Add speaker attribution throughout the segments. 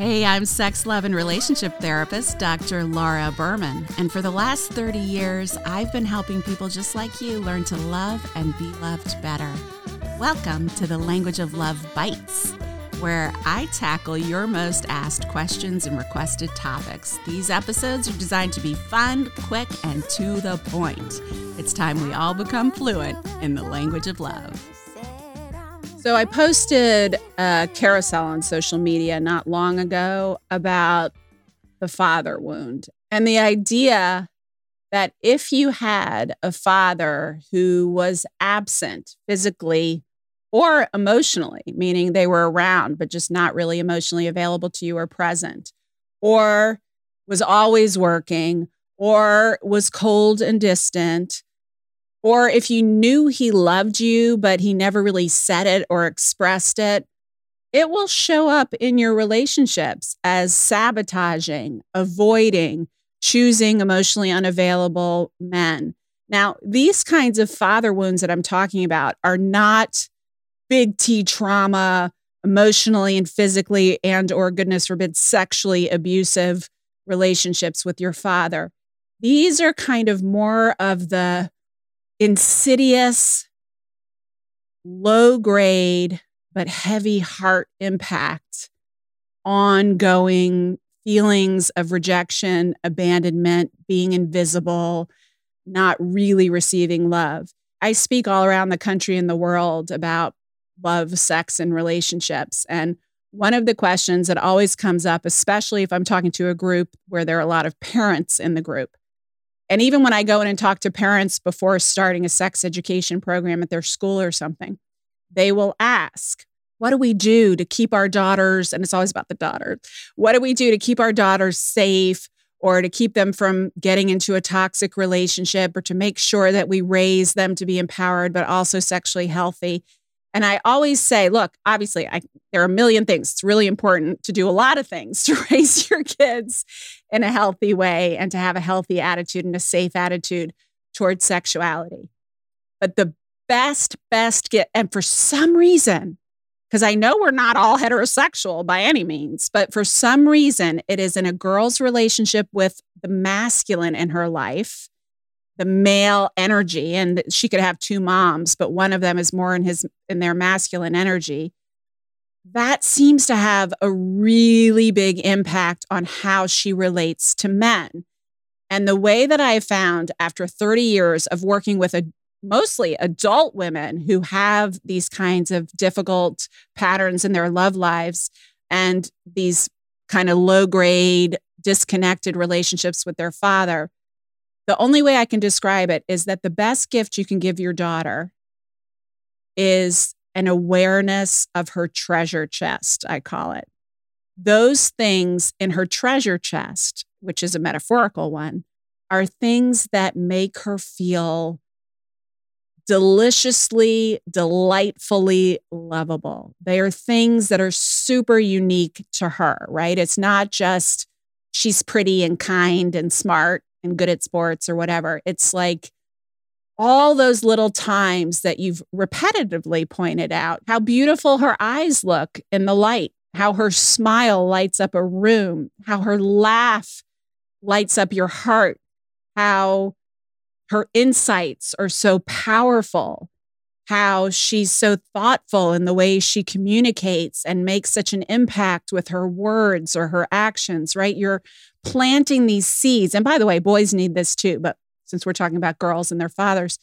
Speaker 1: Hey, I'm sex, love, and relationship therapist, Dr. Laura Berman. And for the last 30 years, I've been helping people just like you learn to love and be loved better. Welcome to the Language of Love Bites, where I tackle your most asked questions and requested topics. These episodes are designed to be fun, quick, and to the point. It's time we all become fluent in the language of love. So I posted a carousel on social media not long ago about the father wound and the idea that if you had a father who was absent physically or emotionally, meaning they were around but just not really emotionally available to you or present, or was always working, or was cold and distant, or if you knew he loved you, but he never really said it or expressed it, it will show up in your relationships as sabotaging, avoiding, choosing emotionally unavailable men. Now, these kinds of father wounds that I'm talking about are not big T trauma, emotionally and physically and or goodness forbid sexually abusive relationships with your father. These are kind of more of the insidious, low grade, but heavy heart impact, ongoing feelings of rejection, abandonment, being invisible, not really receiving love. I speak all around the country and the world about love, sex, and relationships. And one of the questions that always comes up, especially if I'm talking to a group where there are a lot of parents in the group, and even when I go in and talk to parents before starting a sex education program at their school or something, they will ask, What do we do to keep our daughters? And it's always about the daughter. What do we do to keep our daughters safe or to keep them from getting into a toxic relationship or to make sure that we raise them to be empowered, but also sexually healthy? And I always say, look, obviously, I, there are a million things. It's really important to do a lot of things to raise your kids in a healthy way and to have a healthy attitude and a safe attitude towards sexuality. But the best, best get, and for some reason, because I know we're not all heterosexual by any means, but for some reason, it is in a girl's relationship with the masculine in her life the male energy and she could have two moms but one of them is more in his in their masculine energy. That seems to have a really big impact on how she relates to men. And the way that i found after 30 years of working with a mostly adult women who have these kinds of difficult patterns in their love lives and these kind of low grade disconnected relationships with their father the only way I can describe it is that the best gift you can give your daughter is an awareness of her treasure chest, I call it. Those things in her treasure chest, which is a metaphorical one, are things that make her feel deliciously, delightfully lovable. They are things that are super unique to her, right? It's not just she's pretty and kind and smart and good at sports or whatever. It's like all those little times that you've repetitively pointed out how beautiful her eyes look in the light, how her smile lights up a room, how her laugh lights up your heart, how her insights are so powerful, how she's so thoughtful in the way she communicates and makes such an impact with her words or her actions, right? You're planting these seeds. And by the way, boys need this too, but since we're talking about girls and their fathers,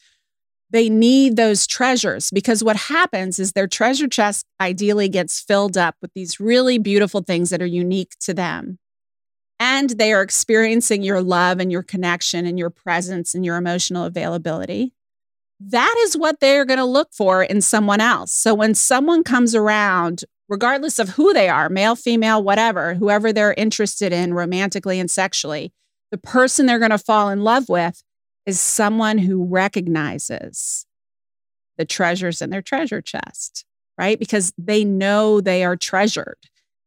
Speaker 1: they need those treasures because what happens is their treasure chest ideally gets filled up with these really beautiful things that are unique to them. And they are experiencing your love and your connection and your presence and your emotional availability that is what they're going to look for in someone else. So when someone comes around, regardless of who they are, male, female, whatever, whoever they're interested in romantically and sexually, the person they're going to fall in love with is someone who recognizes the treasures in their treasure chest, right? Because they know they are treasured.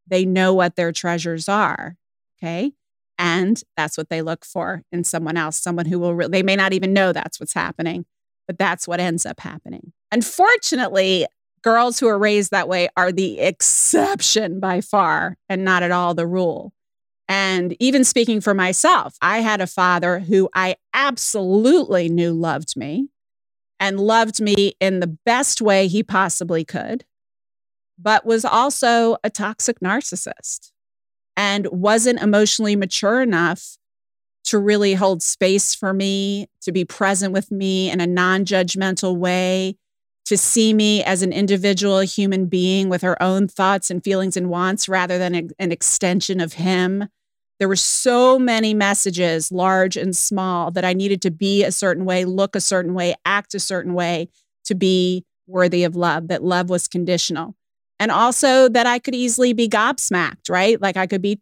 Speaker 1: They know what their treasures are. Okay. And that's what they look for in someone else, someone who will, re- they may not even know that's what's happening but that's what ends up happening. Unfortunately, girls who are raised that way are the exception by far and not at all the rule. And even speaking for myself, I had a father who I absolutely knew loved me and loved me in the best way he possibly could, but was also a toxic narcissist and wasn't emotionally mature enough to really hold space for me, to be present with me in a non judgmental way, to see me as an individual human being with her own thoughts and feelings and wants rather than a, an extension of him. There were so many messages, large and small, that I needed to be a certain way, look a certain way, act a certain way to be worthy of love, that love was conditional. And also that I could easily be gobsmacked, right? Like I could be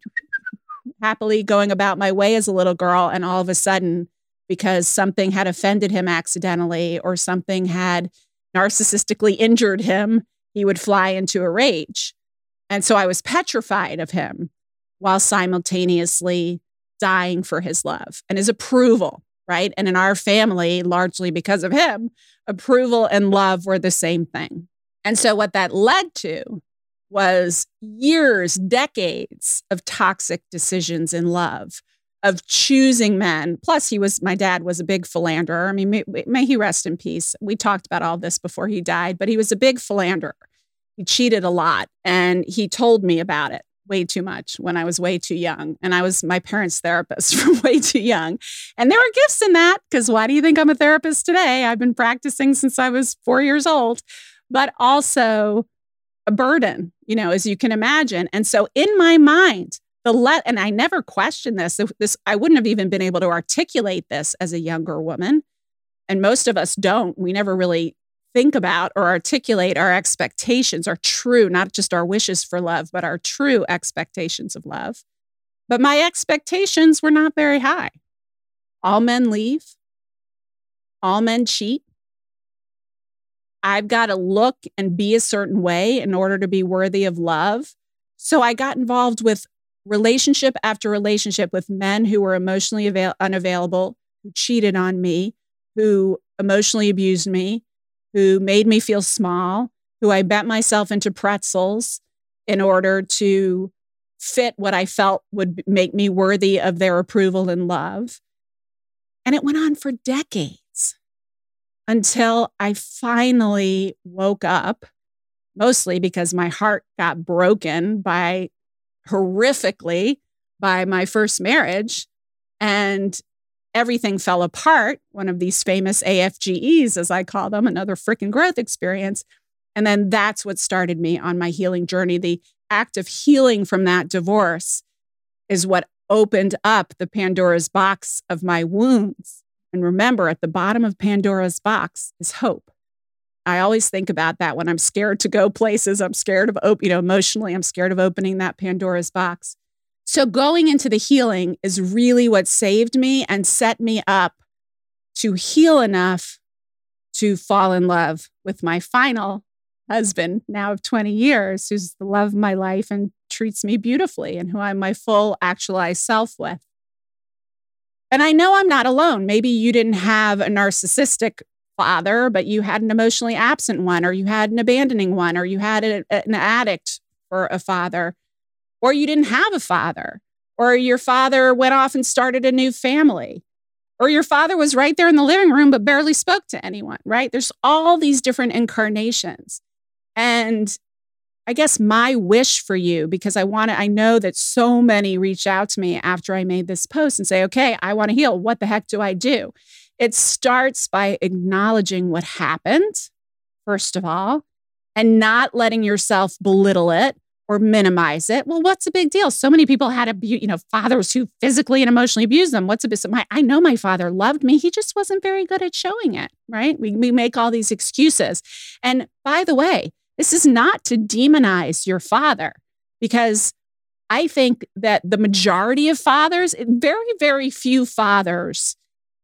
Speaker 1: happily going about my way as a little girl, and all of a sudden, because something had offended him accidentally or something had narcissistically injured him, he would fly into a rage. And so I was petrified of him while simultaneously dying for his love and his approval, right? And in our family, largely because of him, approval and love were the same thing. And so what that led to was years, decades of toxic decisions in love, of choosing men. Plus, he was, my dad was a big philanderer. I mean, may, may, he rest in peace. We talked about all this before he died, but he was a big philanderer. He cheated a lot and he told me about it way too much when I was way too young. And I was my parents' therapist from way too young. And there were gifts in that because why do you think I'm a therapist today? I've been practicing since I was four years old, but also a burden, you know, as you can imagine. And so in my mind, the let and I never questioned this. This I wouldn't have even been able to articulate this as a younger woman. And most of us don't. We never really think about or articulate our expectations, our true, not just our wishes for love, but our true expectations of love. But my expectations were not very high. All men leave, all men cheat, I've got to look and be a certain way in order to be worthy of love. So I got involved with relationship after relationship with men who were emotionally avail- unavailable, who cheated on me, who emotionally abused me, who made me feel small, who I bent myself into pretzels in order to fit what I felt would make me worthy of their approval and love. And it went on for decades until I finally woke up, mostly because my heart got broken by horrifically by my first marriage and everything fell apart. One of these famous AFGEs, as I call them, another freaking growth experience. And then that's what started me on my healing journey. The act of healing from that divorce is what opened up the Pandora's box of my wounds and remember, at the bottom of Pandora's box is hope. I always think about that when I'm scared to go places. I'm scared of, op- you know, emotionally, I'm scared of opening that Pandora's box. So going into the healing is really what saved me and set me up to heal enough to fall in love with my final husband, now of 20 years, who's the love of my life and treats me beautifully and who I'm my full actualized self with. And I know I'm not alone. Maybe you didn't have a narcissistic father, but you had an emotionally absent one, or you had an abandoning one, or you had a, an addict for a father, or you didn't have a father, or your father went off and started a new family, or your father was right there in the living room but barely spoke to anyone, right? There's all these different incarnations. And I guess my wish for you, because I want to, I know that so many reach out to me after I made this post and say, okay, I want to heal. What the heck do I do? It starts by acknowledging what happened, first of all, and not letting yourself belittle it or minimize it. Well, what's a big deal? So many people had abu- you know, fathers who physically and emotionally abused them. What's a big My, I know my father loved me. He just wasn't very good at showing it, right? We, we make all these excuses. And by the way, this is not to demonize your father because I think that the majority of fathers, very, very few fathers,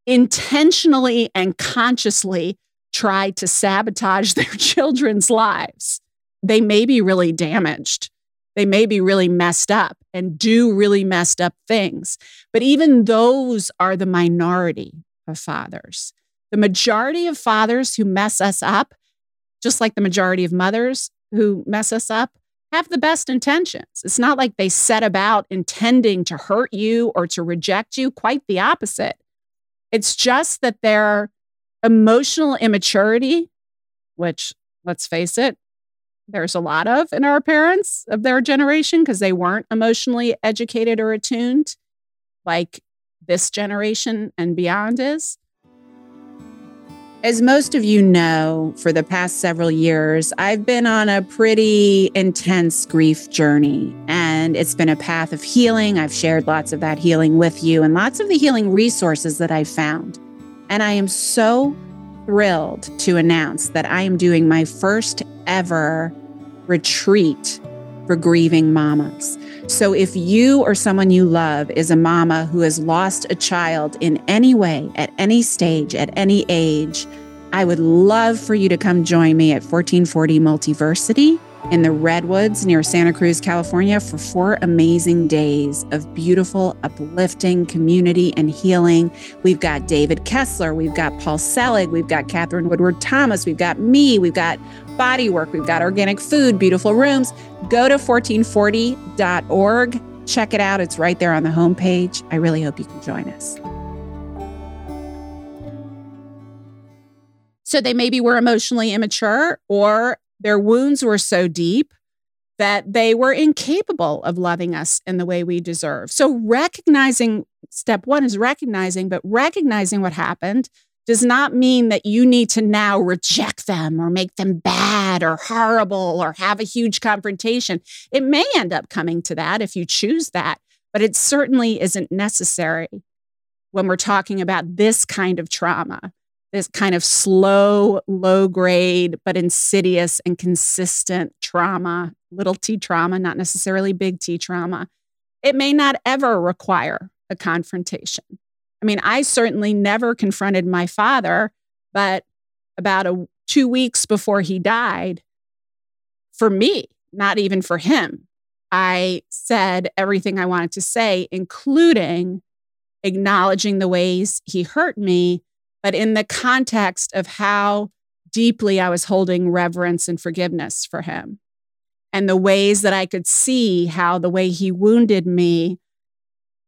Speaker 1: intentionally and consciously try to sabotage their children's lives. They may be really damaged. They may be really messed up and do really messed up things. But even those are the minority of fathers. The majority of fathers who mess us up just like the majority of mothers who mess us up, have the best intentions. It's not like they set about intending to hurt you or to reject you, quite the opposite. It's just that their emotional immaturity, which let's face it, there's a lot of in our parents of their generation because they weren't emotionally educated or attuned like this generation and beyond is. As most of you know, for the past several years, I've been on a pretty intense grief journey, and it's been a path of healing. I've shared lots of that healing with you and lots of the healing resources that I've found. And I am so thrilled to announce that I am doing my first ever retreat for grieving mamas. So, if you or someone you love is a mama who has lost a child in any way, at any stage, at any age, I would love for you to come join me at 1440 Multiversity in the Redwoods near Santa Cruz, California, for four amazing days of beautiful, uplifting community and healing. We've got David Kessler, we've got Paul Selig, we've got Katherine Woodward Thomas, we've got me, we've got body work, we've got organic food, beautiful rooms. Go to 1440.org. Check it out. It's right there on the homepage. I really hope you can join us. So they maybe were emotionally immature or their wounds were so deep that they were incapable of loving us in the way we deserve. So, recognizing step one is recognizing, but recognizing what happened does not mean that you need to now reject them or make them bad or horrible or have a huge confrontation. It may end up coming to that if you choose that, but it certainly isn't necessary when we're talking about this kind of trauma this kind of slow, low grade, but insidious and consistent trauma, little t trauma, not necessarily big T trauma, it may not ever require a confrontation. I mean, I certainly never confronted my father, but about a, two weeks before he died, for me, not even for him, I said everything I wanted to say, including acknowledging the ways he hurt me but in the context of how deeply I was holding reverence and forgiveness for him. And the ways that I could see how the way he wounded me,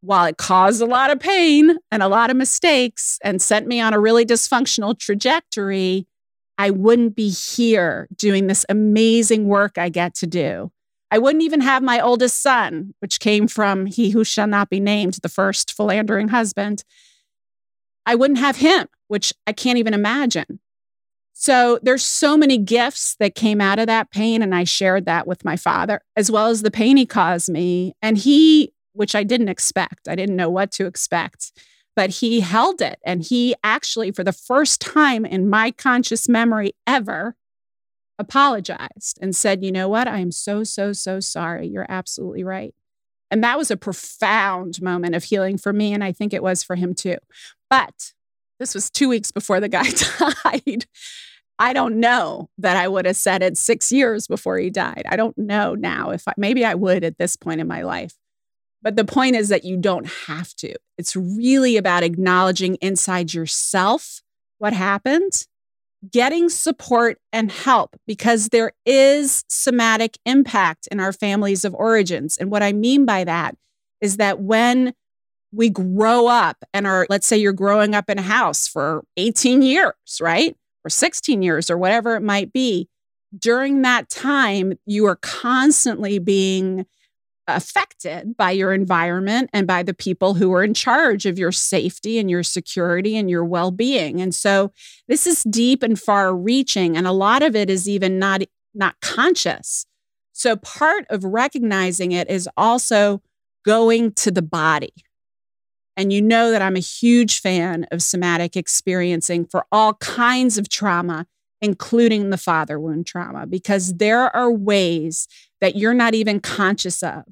Speaker 1: while it caused a lot of pain and a lot of mistakes and sent me on a really dysfunctional trajectory, I wouldn't be here doing this amazing work I get to do. I wouldn't even have my oldest son, which came from he who shall not be named, the first philandering husband. I wouldn't have him, which I can't even imagine. So there's so many gifts that came out of that pain. And I shared that with my father, as well as the pain he caused me. And he, which I didn't expect, I didn't know what to expect, but he held it. And he actually, for the first time in my conscious memory ever, apologized and said, You know what? I am so, so, so sorry. You're absolutely right. And that was a profound moment of healing for me. And I think it was for him too. But this was two weeks before the guy died. I don't know that I would have said it six years before he died. I don't know now if I, maybe I would at this point in my life. But the point is that you don't have to. It's really about acknowledging inside yourself what happened, getting support and help because there is somatic impact in our families of origins. And what I mean by that is that when we grow up and are, let's say you're growing up in a house for 18 years, right? Or 16 years or whatever it might be. During that time, you are constantly being affected by your environment and by the people who are in charge of your safety and your security and your well being. And so this is deep and far reaching, and a lot of it is even not, not conscious. So part of recognizing it is also going to the body and you know that I'm a huge fan of somatic experiencing for all kinds of trauma, including the father wound trauma, because there are ways that you're not even conscious of,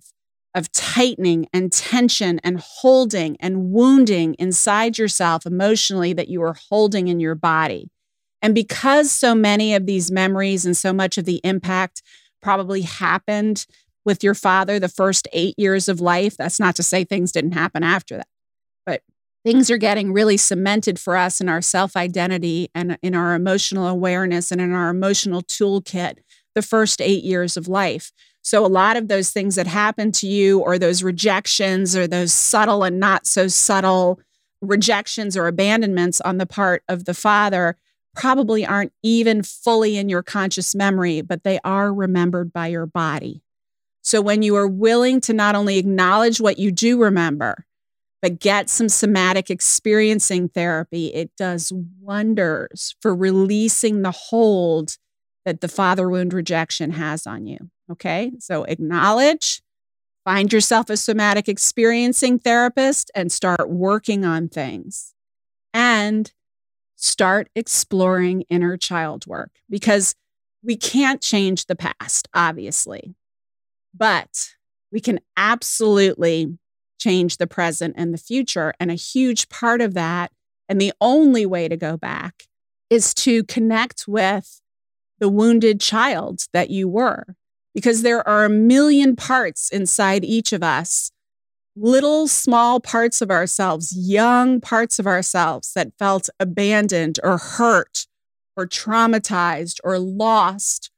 Speaker 1: of tightening and tension and holding and wounding inside yourself emotionally that you are holding in your body. And because so many of these memories and so much of the impact probably happened with your father the first eight years of life, that's not to say things didn't happen after that. But things are getting really cemented for us in our self identity and in our emotional awareness and in our emotional toolkit the first eight years of life. So, a lot of those things that happen to you, or those rejections, or those subtle and not so subtle rejections or abandonments on the part of the father, probably aren't even fully in your conscious memory, but they are remembered by your body. So, when you are willing to not only acknowledge what you do remember, but get some somatic experiencing therapy, it does wonders for releasing the hold that the father wound rejection has on you. Okay. So acknowledge, find yourself a somatic experiencing therapist and start working on things. And start exploring inner child work because we can't change the past, obviously, but we can absolutely change the present and the future. And a huge part of that, and the only way to go back, is to connect with the wounded child that you were. Because there are a million parts inside each of us, little small parts of ourselves, young parts of ourselves that felt abandoned or hurt or traumatized or lost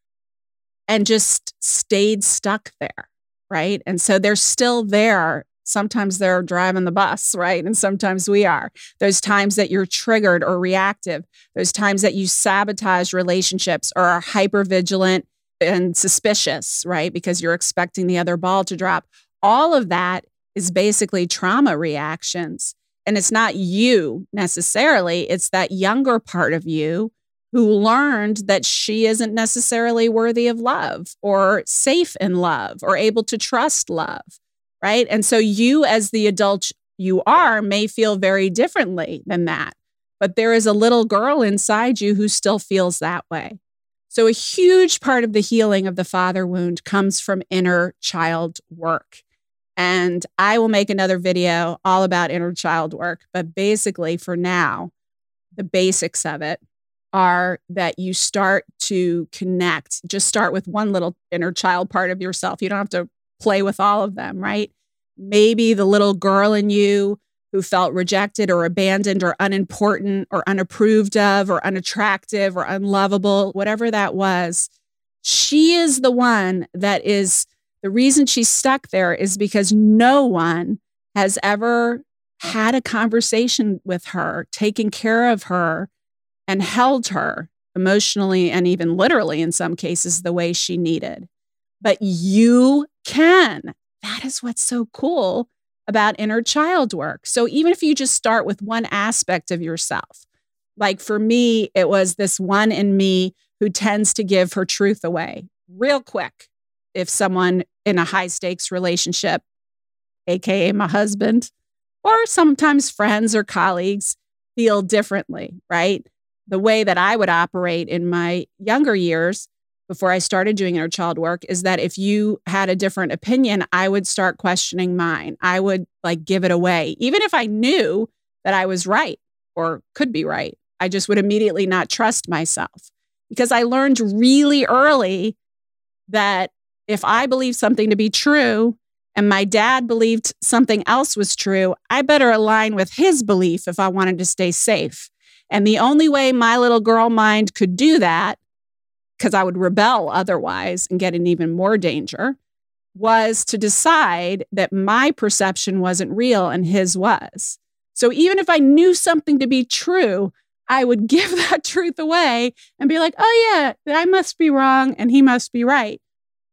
Speaker 1: and just stayed stuck there. Right. And so they're still there Sometimes they're driving the bus, right? And sometimes we are. Those times that you're triggered or reactive, those times that you sabotage relationships or are hyper vigilant and suspicious, right? Because you're expecting the other ball to drop. All of that is basically trauma reactions. And it's not you necessarily, it's that younger part of you who learned that she isn't necessarily worthy of love or safe in love or able to trust love right? And so you, as the adult you are, may feel very differently than that. But there is a little girl inside you who still feels that way. So, a huge part of the healing of the father wound comes from inner child work. And I will make another video all about inner child work. But basically, for now, the basics of it are that you start to connect. Just start with one little inner child part of yourself. You don't have to play with all of them, right? Maybe the little girl in you who felt rejected or abandoned or unimportant or unapproved of or unattractive or unlovable, whatever that was, she is the one that is the reason she's stuck there is because no one has ever had a conversation with her, taken care of her, and held her emotionally and even literally in some cases the way she needed. But you can. That is what's so cool about inner child work. So even if you just start with one aspect of yourself, like for me, it was this one in me who tends to give her truth away real quick if someone in a high stakes relationship, AKA my husband, or sometimes friends or colleagues feel differently, right? The way that I would operate in my younger years before I started doing inner child work is that if you had a different opinion, I would start questioning mine. I would like give it away, even if I knew that I was right or could be right. I just would immediately not trust myself because I learned really early that if I believe something to be true and my dad believed something else was true, I better align with his belief if I wanted to stay safe. And the only way my little girl mind could do that because I would rebel otherwise and get in even more danger, was to decide that my perception wasn't real and his was. So even if I knew something to be true, I would give that truth away and be like, oh, yeah, I must be wrong and he must be right.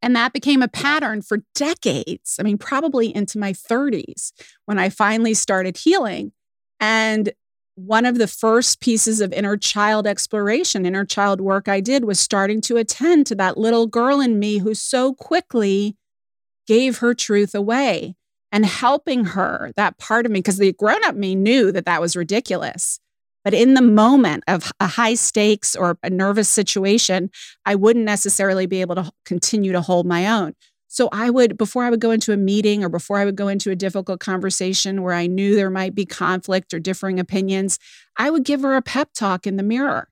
Speaker 1: And that became a pattern for decades. I mean, probably into my 30s when I finally started healing. And one of the first pieces of inner child exploration, inner child work I did was starting to attend to that little girl in me who so quickly gave her truth away and helping her, that part of me, because the grown up me knew that that was ridiculous. But in the moment of a high stakes or a nervous situation, I wouldn't necessarily be able to continue to hold my own. So I would, before I would go into a meeting or before I would go into a difficult conversation where I knew there might be conflict or differing opinions, I would give her a pep talk in the mirror.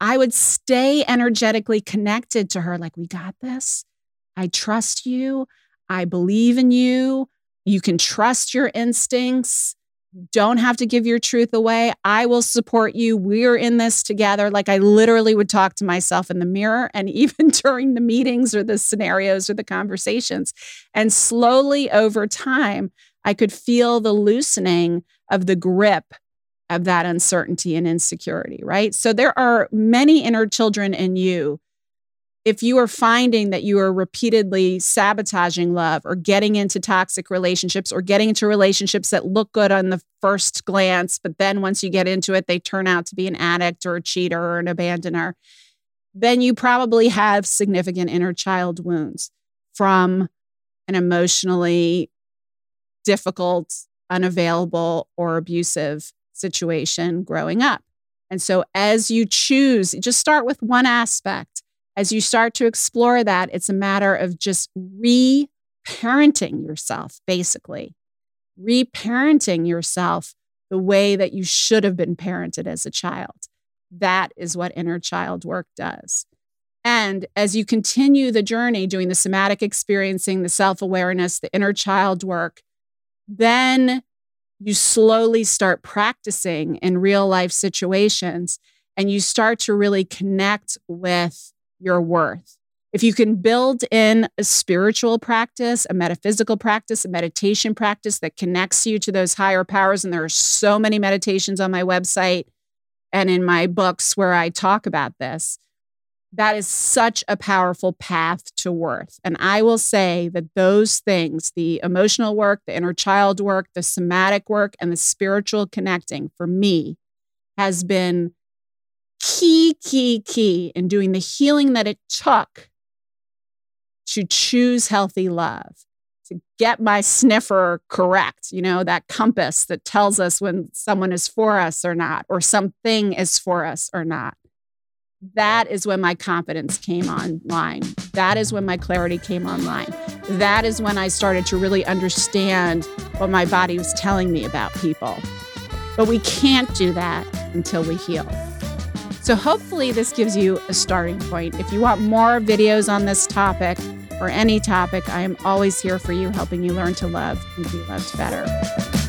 Speaker 1: I would stay energetically connected to her, like, we got this. I trust you. I believe in you. You can trust your instincts. Don't have to give your truth away. I will support you. We're in this together. Like I literally would talk to myself in the mirror and even during the meetings or the scenarios or the conversations. And slowly over time, I could feel the loosening of the grip of that uncertainty and insecurity, right? So there are many inner children in you if you are finding that you are repeatedly sabotaging love or getting into toxic relationships or getting into relationships that look good on the first glance, but then once you get into it, they turn out to be an addict or a cheater or an abandoner, then you probably have significant inner child wounds from an emotionally difficult, unavailable, or abusive situation growing up. And so, as you choose, just start with one aspect as you start to explore that, it's a matter of just re parenting yourself, basically, re parenting yourself the way that you should have been parented as a child. That is what inner child work does. And as you continue the journey doing the somatic experiencing, the self awareness, the inner child work, then you slowly start practicing in real life situations and you start to really connect with your worth. If you can build in a spiritual practice, a metaphysical practice, a meditation practice that connects you to those higher powers, and there are so many meditations on my website and in my books where I talk about this, that is such a powerful path to worth. And I will say that those things the emotional work, the inner child work, the somatic work, and the spiritual connecting for me has been key, key, key in doing the healing that it took to choose healthy love, to get my sniffer correct, you know, that compass that tells us when someone is for us or not, or something is for us or not. That is when my confidence came online. That is when my clarity came online. That is when I started to really understand what my body was telling me about people. But we can't do that until we heal. So, hopefully, this gives you a starting point. If you want more videos on this topic or any topic, I am always here for you, helping you learn to love and be loved better.